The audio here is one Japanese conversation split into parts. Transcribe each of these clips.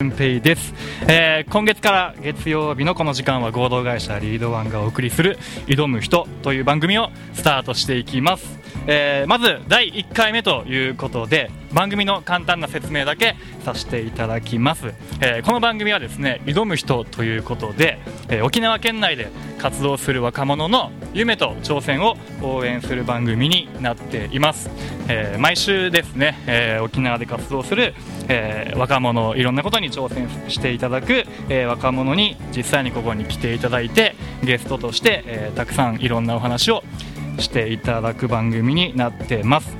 純平です、えー今月から月曜日のこの時間は合同会社リードワンがお送りする「挑む人」という番組をスタートしていきます、えーまず第1回目ということで番組の簡単な説明だけさせていただきます、えーこの番組はですね「挑む人」ということで、えー沖縄県内で活動する若者の夢と挑戦を応援する番組になっています、えー毎週ですね、えー沖縄で活動する、えー若者いろんなことに挑戦していただく、えー若者に実際にここに来ていただいてゲストとして、えーたくさんいろんなお話をしていただく番組になってます。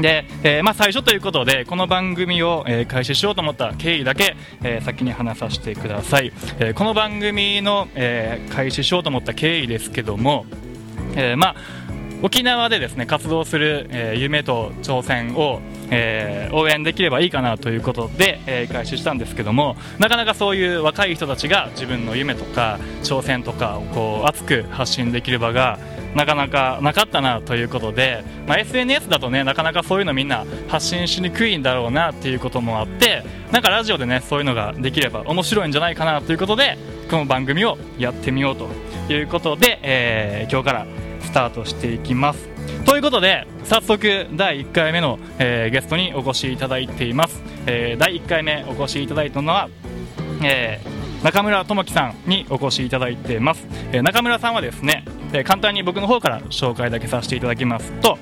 で、えーまあ、最初ということでこの番組を、えー開始しようと思った経緯だけ、えー先に話させてください、えこの番組の、え開始しようと思った経緯ですけども、えまあ沖縄でですね活動する、え夢と挑戦を、え応援できればいいかなということで、え開始したんですけどもなかなかそういう若い人たちが自分の夢とか挑戦とかをこう熱く発信できる場がなかなかなかったなということで、まあ、SNS だとねなかなかそういうのみんな発信しにくいんだろうなっていうこともあってなんかラジオでねそういうのができれば面白いんじゃないかなということでこの番組をやってみようということで、えー今日からスタートしていきます。ということで早速第1回目の、えーゲストにお越しいただいています、えー第1回目お越しいただいたのは、えー中村智樹さんにお越しいただいています、えー中村さんはですね、え簡単に僕の方から紹介だけさせていただきますと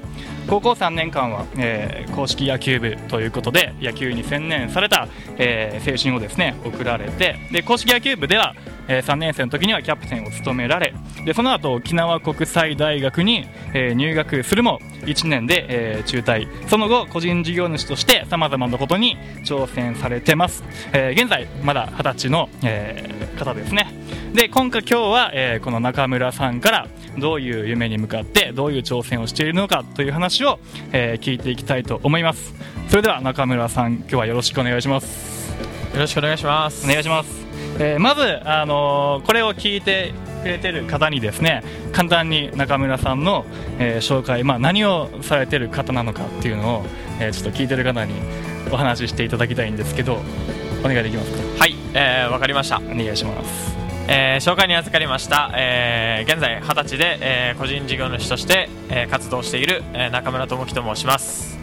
高校3年間は、えー公式野球部ということで野球に専念された、えー青春をですね送られてで公式野球部では、え3年生の時にはキャプテンを務められでその後沖縄国際大学に、えー入学するも1年で、えー中退。その後個人事業主としてさまざまなことに挑戦されてます、えー現在まだ20歳の、えー方ですね。で今回今日は、えーこの中村さんからどういう夢に向かってどういう挑戦をしているのかという話を、えー聞いていきたいと思います。それでは中村さん今日はよろしくお願いします。よろしくお願いします。お願いします、えーまず、あのーこれを聞いてくれてる方にですね簡単に中村さんの、えー紹介、まあ、何をされてる方なのかっていうのを、えーちょっと聞いてる方にお話ししていただきたいんですけどお願いできますか？はい、えー、わかりました、お願いします。えー紹介に預かりました、えー現在20歳で、えー個人事業主として、えー活動している、えー中村智樹と申します、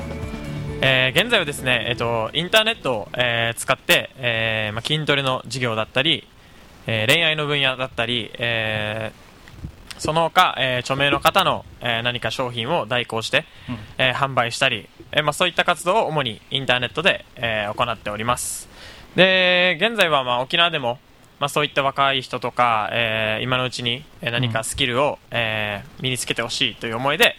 えー現在はですね、えー、とインターネットを、えー使って、えーまあ、筋トレの事業だったり、えー恋愛の分野だったり、えーその他、えー著名の方の、えー何か商品を代行して、うん。えー販売したり、えーまあ、そういった活動を主にインターネットで、えー行っております。で現在はまあ沖縄でも、まあ、そういった若い人とか、えー今のうちにえー何かスキルを、えー身につけてほしいという思いで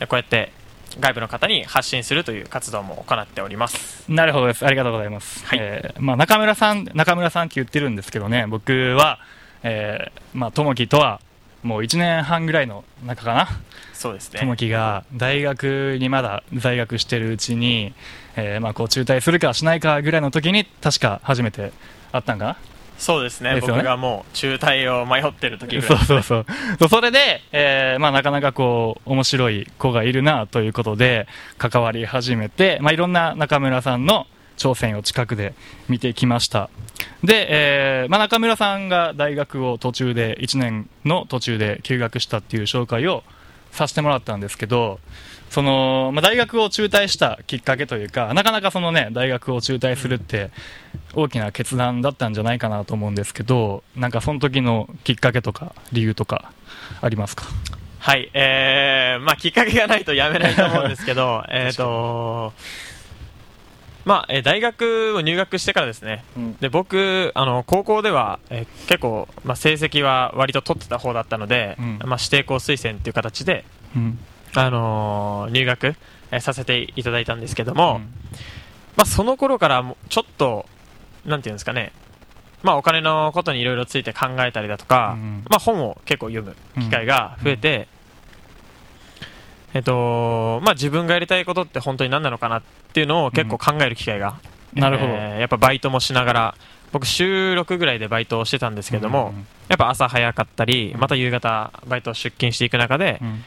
えーこうやって外部の方に発信するという活動も行っております。なるほどです。ありがとうございます、はい。えーまあ、中村さん中村さんって言ってるんですけどね僕は、えーまあ、友樹とはもう1年半ぐらいの中かな？そうですね。友樹が大学にまだ在学してるうちに、えーまあ、こう中退するかしないかぐらいの時に確か初めて会ったんかな？そうですね。ですよね。僕がもう中退を迷ってる時ぐらそいう そうそうそう。それで、えーまあ、なかなかこう面白い子がいるなということで関わり始めて、まあ、いろんな中村さんの挑戦を近くで見てきました。で、えーまあ、中村さんが大学を途中で1年の途中で休学したっていう紹介をさせてもらったんですけどその、まあ、大学を中退したきっかけというかなかなかその、ね、大学を中退するって大きな決断だったんじゃないかなと思うんですけどなんかその時のきっかけとか理由とかありますか？はい、えー、まあ、きっかけがないとやめないと思うんですけど、えっと、まあ、えー大学を入学してからですね、うん。で僕、あの高校では、えー結構、まあ、成績は割と取ってた方だったので、うん。まあ、指定校推薦という形で、うん。あのー入学、えーさせていただいたんですけども、うん。まあ、その頃からちょっと、なんていうんですかね、まあ、お金のことにいろいろついて考えたりだとか、うん。まあ、本を結構読む機会が増えて、えっとまあ、自分がやりたいことって本当に何なのかなっていうのを結構考える機会が、なるほど、えーやっぱバイトもしながら僕週6ぐらいでバイトをしてたんですけども、うんやっぱ朝早かったりまた夕方バイト出勤していく中で、うん。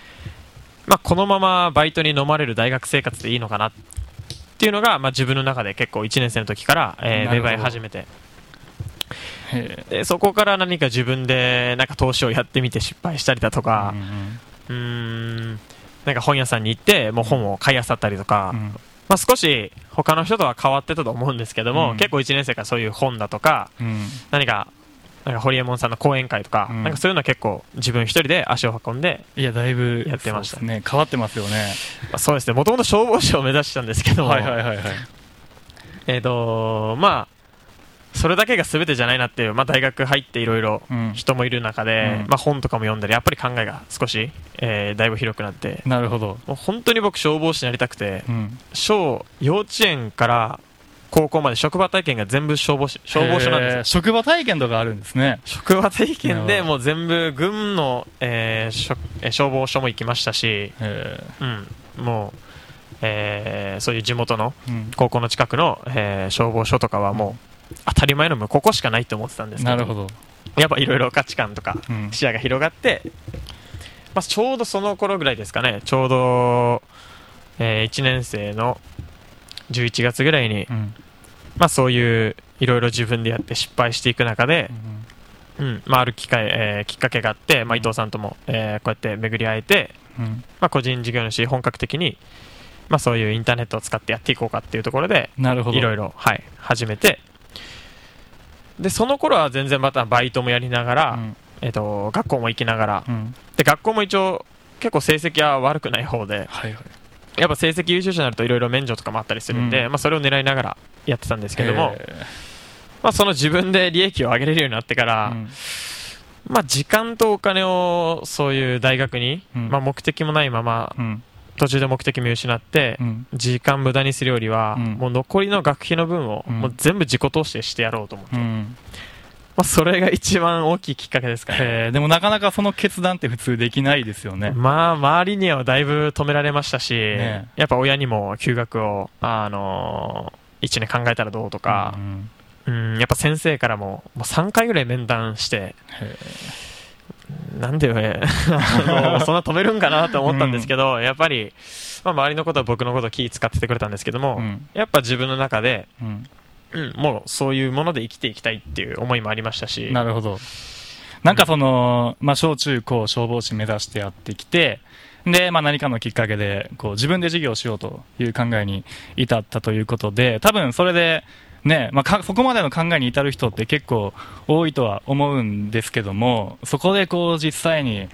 まあ、このままバイトに飲まれる大学生活でいいのかなっていうのが、まあ、自分の中で結構1年生の時から、えー芽生え始めて。へでそこから何か自分でなんか投資をやってみて失敗したりだとーかうんなんか本屋さんに行ってもう本を買い漁ったりとか、うん。まあ、少し他の人とは変わってたと思うんですけども、うん。結構1年生からそういう本だとかうん。何かなんかホリエモンさんの講演会とか,、うん。なんかそういうのは結構自分一人で足を運んで、いやだいぶやってました。ね。変わってますよね。まあそうですね。もともと消防士を目指してたんですけども、はいはいはいはい。えっ、とまあそれだけが全てじゃないなっていう、まあ、大学入っていろいろうん。人もいる中で、うん。まあ、本とかも読んだりやっぱり考えが少し、えーだいぶ広くなってなるほど。もう本当に僕消防士になりたくてうん。小幼稚園から高校まで職場体験が全部消防士消防署なんです職場体験とかあるんですね。職場体験でもう全部軍の、えーえー消防署も行きましたし、へうん、もう、えーそういう地元の高校の近くの、えー消防署とかはもう当たり前のもうここしかないと思ってたんですけどなるほど。やっぱいろいろ価値観とかうん。視野が広がって、まあ、ちょうどその頃ぐらいですかね。ちょうど、え1年生の11月ぐらいに、うん。まあ、そういういろいろ自分でやって失敗していく中で、うんまあ、ある機会、えーきっかけがあって、まあ、伊藤さんとも、えーこうやって巡り会えて、うん。まあ、個人事業主本格的に、まあ、そういうインターネットを使ってやっていこうかっていうところでいろいろ、はい、始めてでその頃は全然またバイトもやりながら、うん。えっと学校も行きながら。うん。で学校も一応結構成績は悪くない方ではいはい。やっぱ成績優秀者になるといろいろ免除とかもあったりするんで、うん。まあ、それを狙いながらやってたんですけども、へまあ、その自分で利益を上げれるようになってから、まあ、時間とお金をそういう大学に、うん。まあ、目的もないままうん途中で目的見失って、うん。時間無駄にするよりは、うん。もう残りの学費の分を、うん。もう全部自己投資でしてやろうと思って、まうん。あ、それが一番大きいきっかけですかね。でもなかなかその決断って普通できないですよね。まあ、周りにはだいぶ止められましたし、ね。やっぱ親にも休学を、あの1年考えたらどうとか。う、んうん、やっぱ先生からももう3回ぐらい面談して、へなんで、え あのそんな止めるんかなと思ったんですけど、やっぱり、まあ、周りのことは僕のことを気使っててくれたんですけども、ーうん。やっぱ自分の中で、うん。うん、もうそういうもので生きていきたいっていう思いもありましたし、なるほど。なんかその、まあ、小中高消防士目指してやってきて、で、まあ、何かのきっかけで、こう、自分で事業をしようという考えに至ったということで、多分それで、ね、まあか、そこまでの考えに至る人って結構多いとは思うんですけども、そこでこう、実際に、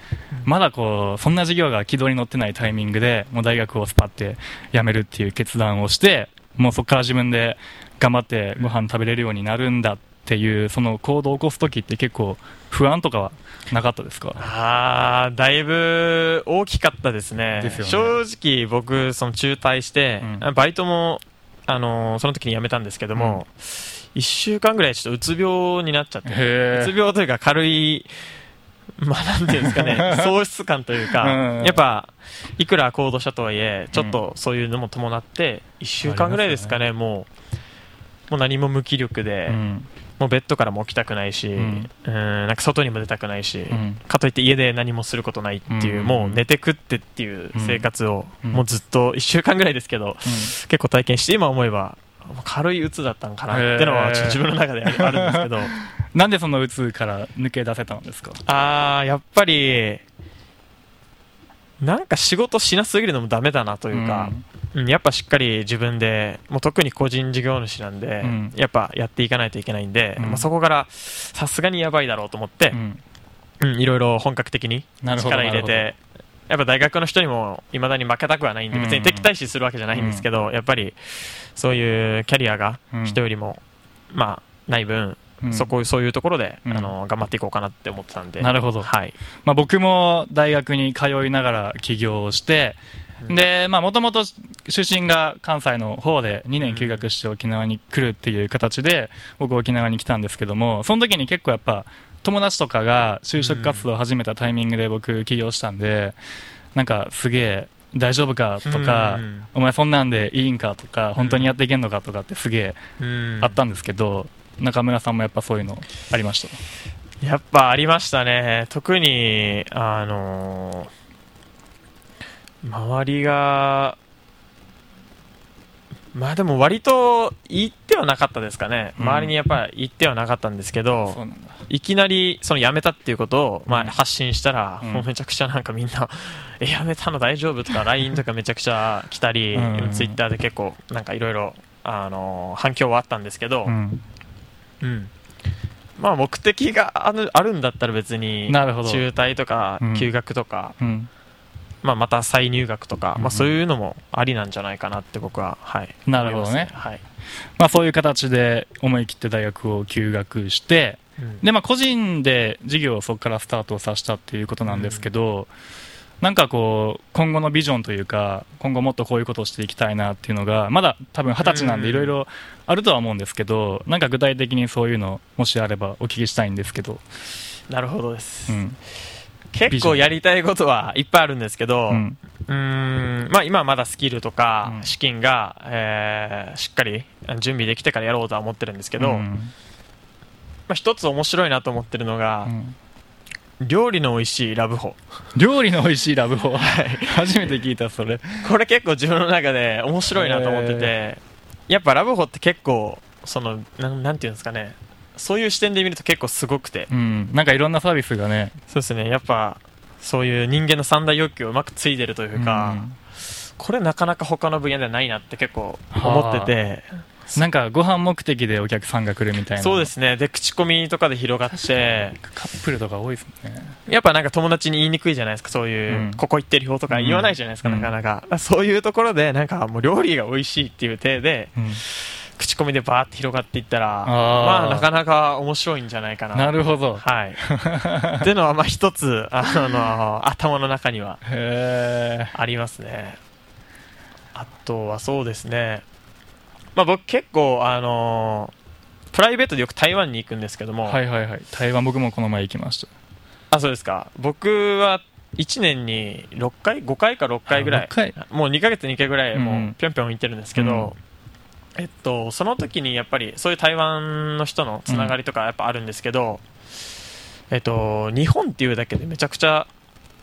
まだこう、そんな事業が軌道に乗ってないタイミングで、もう大学をスパって辞めるっていう決断をして、もうそこから自分で頑張ってご飯食べれるようになるんだっていう、その行動を起こすときって結構不安とかはなかったですか？あーだいぶ大きかったですね。ね。正直僕、その中退して、うん。バイトも、あのーその時に辞めたんですけども、1週間ぐらいちょっとうつ病になっちゃって、へうつ病というか軽い、まあなんていうんですかね、喪失感というか、うん。やっぱ、いくら行動したとはいえ、ちょっとそういうのも伴って、1週間ぐらいですかね、もう、もう何も無気力で、うんもうベッドからも起きたくないし、ううんん、なんか外にも出たくないし、うん。かといって家で何もすることないっていう、うん。もう寝て食ってっていう生活を、うん。もうずっと1週間ぐらいですけど、うん。結構体験して、今思えば、軽い鬱だったんかなっていうのは、ちょっと自分の中であるんですけど、なんでその鬱から抜け出せたんですか？あー、やっぱり、なんか仕事しなすぎるのもダメだなというか、うん。やっぱしっかり自分で、もう特に個人事業主なんで、うん。やっぱやっていかないといけないんで、うん。まあ、そこからさすがにやばいだろうと思っていろいろ本格的に力入れて、やっぱ大学の人にもいまだに負けたくはないんで、うん。別に敵対視するわけじゃないんですけど、やっぱりそういうキャリアがうん。人よりも、まあ、ない分、うんそこそういうところで、うん。あの頑張っていこうかなって思ってたんで、なるほど。はい、まあ、僕も大学に通いながら起業をして、うん。で、まあ、もともと出身が関西の方で2年休学して沖縄に来るっていう形で、僕沖縄に来たんですけども、その時に結構やっぱ、友達とかが就職活動を始めたタイミングで僕起業したんで、なんかすげえ大丈夫かとか、うん。お前そんなんでいいんかとか、本当にやっていけんのかとかってすげえうん。あったんですけど、中村さんもやっぱそういうのありました？やっぱありましたね、特に、あのー周りが、まあでも割と言ってはなかったですかね、うん。周りにやっぱり言ってはなかったんですけど、いきなりその辞めたっていうことを、まあ、うん。発信したら、うん。もうめちゃくちゃなんかみんな、え、辞めたの大丈夫とか、LINE とかめちゃくちゃ来たり、うん。Twitter で結構なんかいろいろあの反響はあったんですけど、うんうん。まあ目的があるあるんだったら別になるほど。中退とかうん。休学とか、うん。まあ、また再入学とか、うん。まあ、そういうのもありなんじゃないかなって僕は、はい、なるほどね。はい。まあ、そういう形で思い切って大学を休学してうん。で、まあ、個人で事業をそこからスタートさせたっていうことなんですけど、なんかこう今後のビジョンというか今後もっとこういうことをしていきたいなっていうのがまだ多分二十歳なんでうんいろいろあるとは思うんですけどなんか具体的にそういうのもしあればお聞きしたいんですけど、なるほどです、うん結構やりたいことはいっぱいあるんですけど、ううん。ーん。まあ、今はまだスキルとかうん。資金が、えーしっかり準備できてからやろうとは思ってるんですけど、まうん。あ、一つ面白いなと思ってるのがう、ん料理の美味しいラブホ。料理の美味しいラブホ。初めて聞いたそれ。これ結構自分の中で面白いなと思ってて、やっぱラブホって結構そのなんなんていうんですかね。そういう視点で見ると結構すごくて、うん。なんかいろんなサービスがね。そうですね。やっぱそういう人間の三大欲求をうまくついてるというか、うん。これなかなか他の分野ではないなって結構思ってて、なんかご飯目的でお客さんが来るみたいな。そうですね。で口コミとかで広がって。カップルとか多いですね。やっぱなんか友達に言いにくいじゃないですか。そういう、うん。ここ行ってるよとか言わないじゃないですか、うん。なかなか。そういうところでなんかもう料理が美味しいっていう体でうん。口コミでバーって広がっていったらまあなかなか面白いんじゃないかな。なるほど。はい。っていうのはまあ一つあの頭の中にはありますね。あとはそうですねまあ僕結構あのプライベートでよく台湾に行くんですけども、はいはいはい。台湾僕もこの前行きました。あそうですか。僕は1年に6回5回か6回ぐらい。もう2ヶ月に1回ぐらいもうん。うぴょんぴょん行ってるんですけど、えっと、その時にやっぱりそういう台湾の人のつながりとかやっぱあるんですけど、えっと、日本っていうだけでめちゃくちゃ、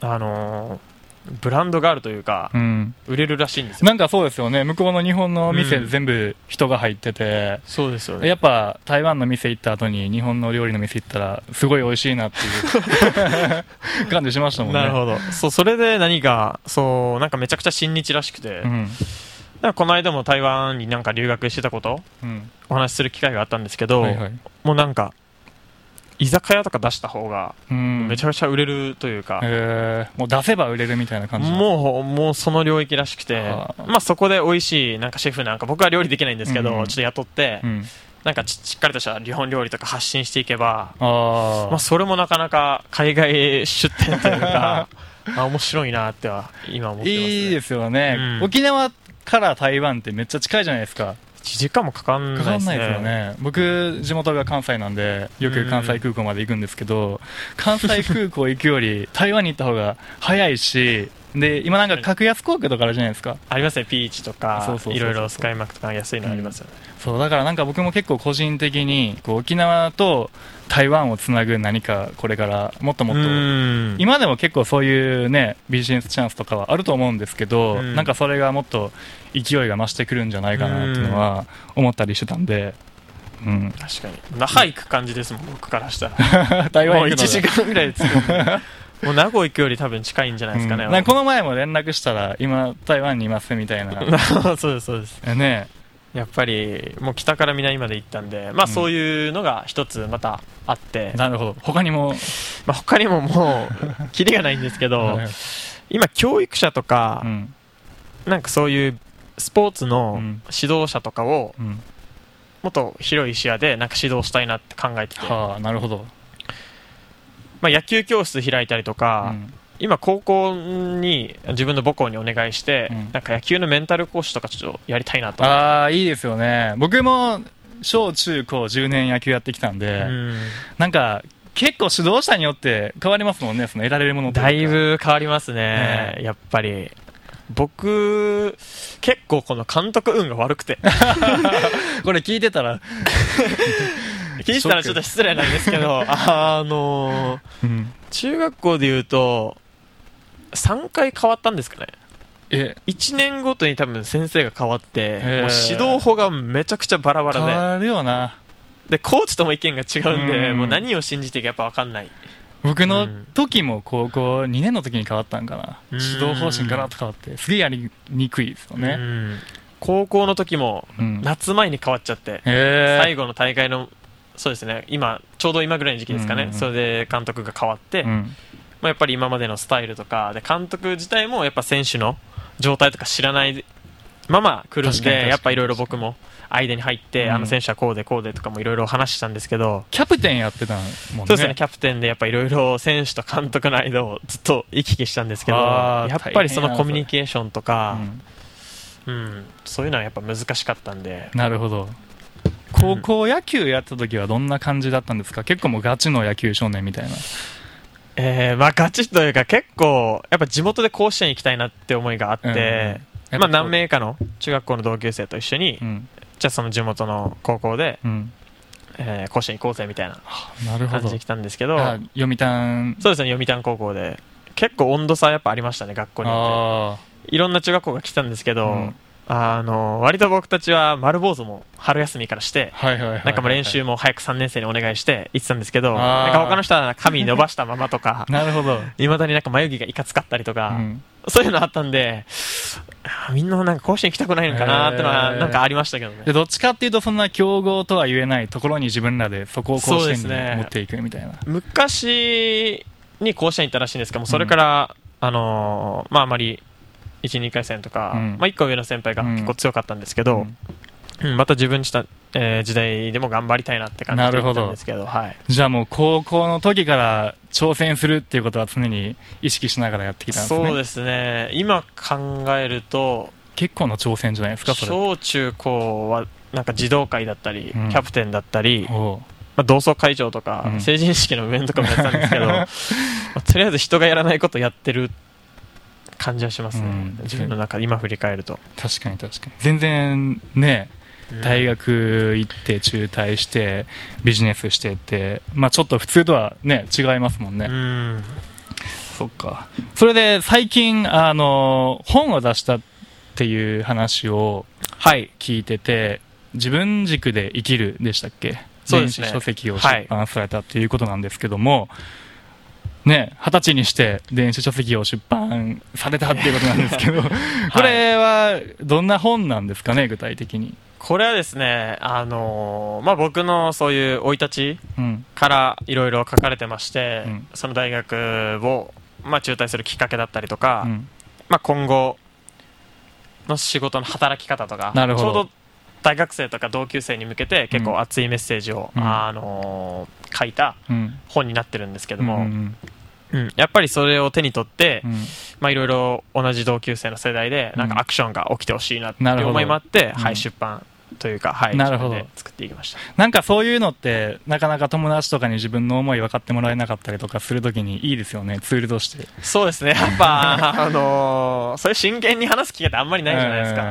あのーブランドがあるというかう、ん。売れるらしいんですよ。なんかそうですよね。向こうの日本の店うん。全部人が入ってて、そうですよね。やっぱ台湾の店行った後に日本の料理の店行ったらすごい美味しいなっていう。感じしましたもんね。なるほど。そう、それで何か、そう、なんかめちゃくちゃ親日らしくて、うん。この間も台湾になんか留学してたことうん。お話しする機会があったんですけど、はいはい。もうなんか、居酒屋とか出した方が、うん。めちゃくちゃ売れるというか、えー。もう出せば売れるみたいな感じ。うもう、もうその領域らしくてまあそこで美味しい、なんかシェフなんか、僕は料理できないんですけど、うんちょっと雇って、ん、なんかちしっかりとした日本料理とか発信していけば、まあそれもなかなか海外出店というか、あ面白いなっては今思ってます、ね。いいですよね、うん。沖縄から台湾ってめっちゃ近いじゃないですか1時間もかかんないですね。かかんないですよね僕地元が関西なんでよく関西空港まで行くんですけど、関西空港行くより台湾に行った方が早いしで今なんか格安航空とかあるじゃないですか。ありますね、ピーチとかいろいろスカイマークとか安いのありますよね。そうだからなんか僕も結構個人的にこう沖縄と台湾をつなぐ何かこれからもっともっとうん。今でも結構そういうねビジネスチャンスとかはあると思うんですけど、うん。なんかそれがもっと勢いが増してくるんじゃないかなっていうのは思ったりしてたんで、うん、確かに。那覇行く感じですもん、僕からしたら。1 台湾行くの時間ぐらいで着く もう名護行くより多分近いんじゃないですかね。うん。この前も連絡したら今台湾にいますみたいな。そうです、そうです。ねやっぱり、もう北から南まで行ったんで、まあうんそういうのが一つまたあって、なるほど。他にも、まあ他にももう、キリがないんですけどはい、今教育者とかう、ん。なんかそういうスポーツのうん。指導者とかをうん、もっと広い視野でなんか指導したいなって考えてて、はあなるほど、まあ野球教室開いたりとうか、ん。今高校に自分の母校にお願いして、うん。なんか野球のメンタル講師とかちょっとやりたいなと。ああいいですよね。僕も小中高10年野球やってきたんで、うん。なんか結構指導者によって変わりますもんねその得られるものだいぶ変わりますね、ね。やっぱり。僕結構この監督運が悪くて。これ聞いてたら、聞いてたらちょっと失礼なんですけど あのうん、中学校で言うと3回変わったんですかね？え。1年ごとに多分先生が変わって、もう指導法がめちゃくちゃバラバラ変わるよな。ででコーチとも意見が違うんで、うん。もう何を信じていいかやっぱ分かんない。僕のうん時も高校2年の時に変わったんかな。うん。指導方針ガラッと変わってすげえやりにくいですようねん。高校の時もうん。夏前に変わっちゃって、へ最後の大会のそうですね。今ちょうど今ぐらいの時期ですかね、うんそれで監督が変わって、まうん。あ、やっぱり今までのスタイルとかで監督自体もやっぱ選手の状態とか知らないまま来るんでやっぱいろいろ僕も間に入って、うん。あの選手はこうでこうでとかもいろいろ話したんですけど、キャプテンやってたもんね。そうですね。キャプテンでやっぱいろいろ選手と監督の間をずっと行き来したんですけどやっぱりそのコミュニケーションとかう、ん。うん、そういうのはやっぱ難しかったんで。なるほど高校野球やった時はどんな感じだったんですか？結構もうガチの野球少年みたいな。えーまあガチというか結構やっぱ地元で甲子園行きたいなって思いがあって、うんうんまあ、何名かの中学校の同級生と一緒に、うん。じゃあその地元の高校で、うん。えー甲子園行こうぜみたいな感じで来たんですけどあ読谷。そうですね読谷高校で結構温度差やっぱありましたね学校にいろんな中学校が来たんですけど、うんあの割と僕たちは丸坊主も春休みからしてなんかもう練習も早く3年生にお願いして行ってたんですけど、なんか他の人は髪伸ばしたままとか、なるほど。いまだになんか眉毛がいかつかったりとか、うん。そういうのあったんで、みんななんか甲子園行きたくないのかなってのはなんかありましたけどね。でどっちかっていうとそんな強豪とは言えないところに自分らでそこを甲子園に持っていくみたいな。昔に甲子園行ったらしいんですけども、それから、あのーまああまり、1、2回戦とか、うん。まあ1個上の先輩が結構強かったんですけど、うん。うんまた自分した、えー時代でも頑張りたいなって感じで言なるほど。ったんですけど、はい。じゃあもう高校の時から挑戦するっていうことは常に意識しながらやってきたんですね。そうですね、今考えると、結構の挑戦じゃないですか小中高はなんか児童会だったり、うん。キャプテンだったり、まあ、同窓会長とか、うん。成人式の上とかもやってたんですけど、まあとりあえず人がやらないことやってる感じはしますね、うん自分の中で今振り返ると、確かに確かに。全然ね大学行って中退してビジネスしてってまあちょっと普通とはね違いますもんね、うん。そっか。それで最近あの本を出したっていう話をはい。聞いてて自分軸で生きるでしたっけ？そうですね。電子書籍を出版されたっていうことなんですけども、ね二十歳にして電子書籍を出版されたっていうことなんですけど、これはどんな本なんですかね具体的に。これはですね、あのーまあ、僕のそういう生い立ちうん。からいろいろ書かれてまして、うん。その大学を、まあ、中退するきっかけだったりとか、うん。まあ、今後の仕事の働き方とかなるほど。ちょうど大学生とか同級生に向けて結構熱いメッセージを、うん。あのー書いたうん。本になってるんですけどうんも、うんうん。やっぱりそれを手に取って、うん。まあ、いろいろ同じ同級生の世代でなんうん。かアクションが起きてほしいなってなるほど。思いもあって、うん。はい、出版というか、はい、なるほど。作っていきました。なんかそういうのってなかなか友達とかに自分の思い分かってもらえなかったりとかするときにいいですよね。ツールとして。そうですね。やっぱ、あのーそれ真剣に話す機会ってあんまりないじゃないですか、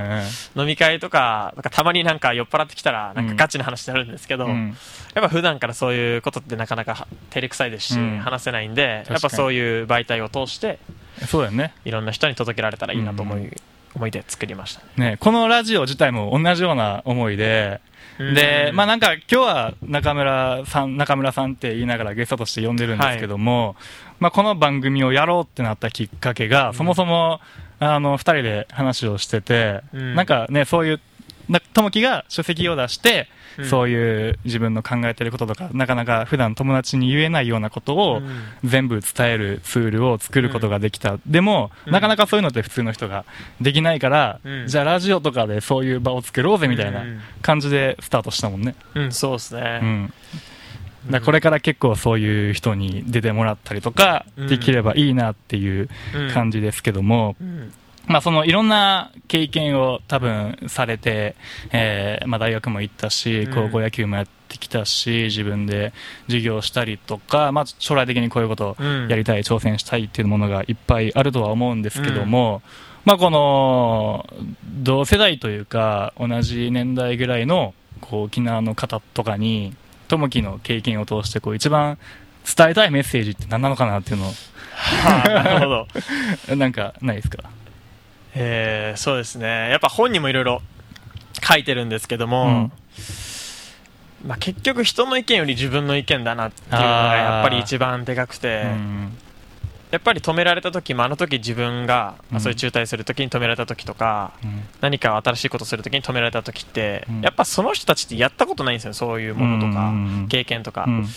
か飲み会とかなんかたまになんか酔っ払ってきたらなんかガチな話になるんですけど、うん。やっぱ普段からそういうことってなかなか照れくさいですし、うん。話せないんでやっぱそういう媒体を通してそうだよね。いろんな人に届けられたらいいなと思い,、うん思いで作りましたね。ねこのラジオ自体も同じような思いでで、まあなんか今日は中村さん、中村さんって言いながらゲストとして呼んでるんですけども、まあこの番組をやろうってなったきっかけが、うん。そもそも、あの、二人で話をしてて、うん。なんかね、そういう、なともきが書籍を出して、うん。そういう自分の考えてることとか、なかなか普段友達に言えないようなことをうん。全部伝えるツールを作ることができた。でも、うん。なかなかそういうのって普通の人ができないから、うん。じゃあラジオとかでそういう場を作ろうぜみたいなうん。感じでスタートしたもんね。うん、そうですね、うん。だこれから結構そういう人に出てもらったりとかうん。できればいいなっていう感じですけども、うんまあそのいろんな経験を多分されて、えーまあ大学も行ったしうん。高校野球もやってきたし自分で授業したりとか、まあ将来的にこういうことをうん。やりたい、挑戦したいっていうものがいっぱいあるとは思うんですけども、まあこの同世代というか同じ年代ぐらいのこう沖縄の方とかに友樹の経験を通してこう一番伝えたいメッセージって何なのかなっていうのはあなるほど。を なんかないですか？えーそうですね。やっぱ本にもいろいろ書いてるんですけども、うん。まあ、結局人の意見より自分の意見だなっていうのがやっぱり一番でかくて、うん。やっぱり止められた時もあの時自分が、うん。そういう中退する時に止められた時とかうん。何か新しいことする時に止められた時って、うん。やっぱその人たちってやったことないんですよそういうものとか、うん。経験とか、うん。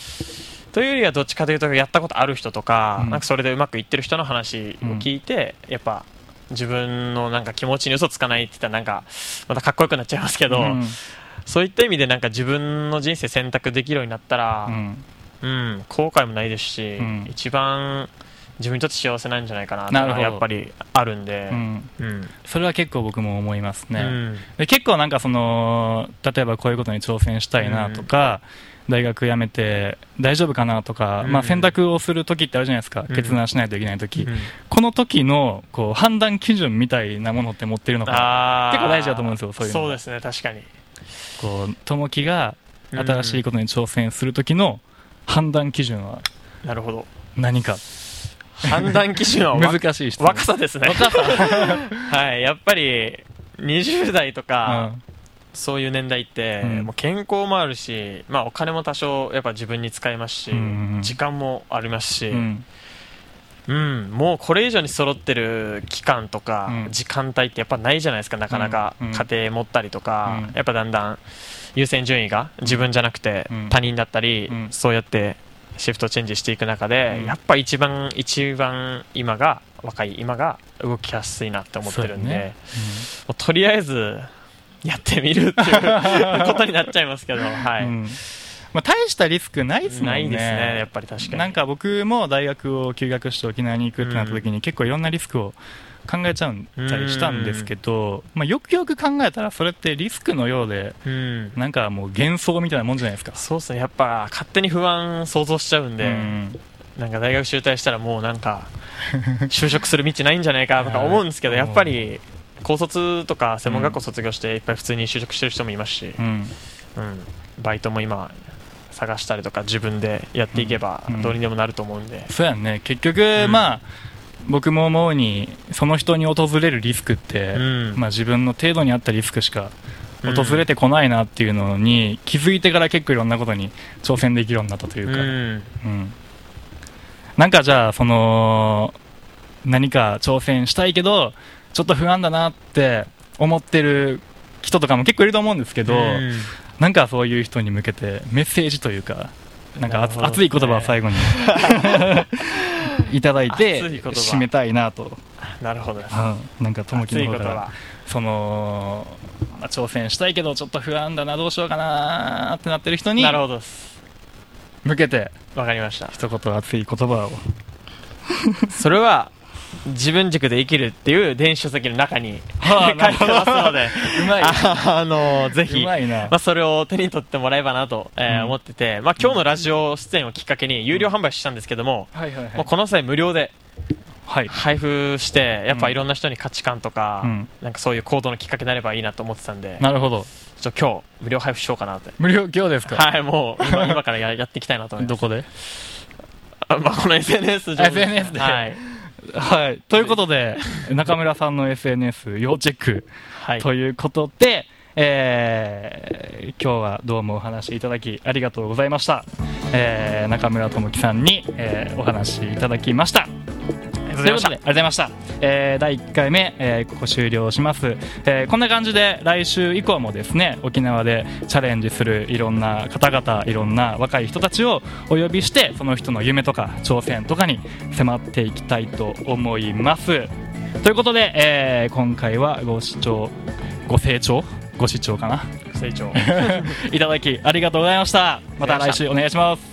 というよりはどっちかというとやったことある人とか,、うん。なんかそれでうまくいってる人の話を聞いて、やっぱ自分のなんか気持ちに嘘つかないって言ったらなんかまたかっこよくなっちゃいますけど、うん。そういった意味でなんか自分の人生選択できるようになったら、うん。うん、後悔もないですし、うん。一番自分にとって幸せなんじゃないかななるほど。やっぱりあるんで、うん。うん。それは結構僕も思いますね、うん。で結構なんかその例えばこういうことに挑戦したいなとか、大学辞めて大丈夫かなとか、うん。まあ、選択をする時ってあるじゃないですか、うん。決断しないといけない時、うん。この時のこう判断基準みたいなものって持ってるのか結構大事だと思うんですよそういうの。そうですね確かに。こう友樹が新しいことに挑戦する時の判断基準はなるほど。何か判断基準はわ難しい若さですね。若さ、はいやっぱり20代とうか、ん。そういう年代って、うん。もう健康もあるし、まあ、お金も多少やっぱ自分に使えますし、うん時間もありますし、うん。うん、もうこれ以上に揃ってる期間とか、うん。時間帯ってやっぱないじゃないですか、なかなかうん。うん。家庭持ったりとか、うん。やっぱだんだん優先順位が自分じゃなくてうん。他人だったり、うん。そうやってシフトチェンジしていく中で、うん。やっぱ一番、一番今が若い今が動きやすいなって思ってるんで、ね。もうとりあえずやってみるっていうことになっちゃいますけど、はい。うんまあ、大したリスクないですもんね。ないですね、やっぱり確かに。なんか僕も大学を休学して沖縄に行くってなった時に結構いろんなリスクを考えちゃったりしたんですけど、まあ、よくよく考えたらそれってリスクのようでうん。なんかもう幻想みたいなもんじゃないですか。そうですね、やっぱ勝手に不安想像しちゃうんで、うん。なんか大学中退したらもうなんか就職する道ないんじゃないかとか思うんですけど、は いやっぱり高卒とか専門学校卒業していっぱい普通に就職してる人もいますし、うん。うん、バイトも今探したりとか自分でやっていけばうんどうにでもなると思うんで、そうやんね。結局、ん。まあ僕も思うにその人に訪れるリスクって、うん。まあ、自分の程度に合ったリスクしか訪れてこないなっていうのに気づいてから結構いろんなことに挑戦できるようになったというか、うん。うん。なんかじゃあその何か挑戦したいけどちょっと不安だなって思ってる人とかも結構いると思うんですけど、うんなんかそういう人に向けてメッセージというかなんか熱,、い言葉を最後に いただいて締めたいなと、なるほど。ですうん、なんか友樹の方から葉。その、まあ挑戦したいけどちょっと不安だなどうしようかなってなってる人になるほどです。向けてわかりました。一言熱い言葉を。それは自分軸で生きるっていう電子書籍の中にはあ 書いてますので。うまい。ああのぜうひまあ、それを手に取ってもらえばなと、えーうん。思ってて、まあ、今日のラジオ出演をきっかけに有料販売したんですけども、はいはいはい。もうこの際無料ではい。配布してやっぱいろんな人に価値観とか、うん。なんかそういう行動のきっかけになればいいなと思ってたんでなるほど。ちょ今日無料配布しようかなって。無料今日ですか？はいもう今今からややっていきたいなと思います。どこで？あまあ、この SNS 上 SNS で。はい、はい。ということで中村さんの SNS 要チェック。はい、ということで、えー今日はどうもお話しいただきありがとうございました、えー中村智樹さんに、えーお話しいただきましたということで。ありがとうございました、えー第1回目、えーここ終了します、えーこんな感じで来週以降もですね沖縄でチャレンジするいろんな方々いろんな若い人たちをお呼びしてその人の夢とか挑戦とかに迫っていきたいと思います。ということで、えー今回はご視聴ご清聴？ご視聴かな？成長 いただきありがとうございました。また来週お願いします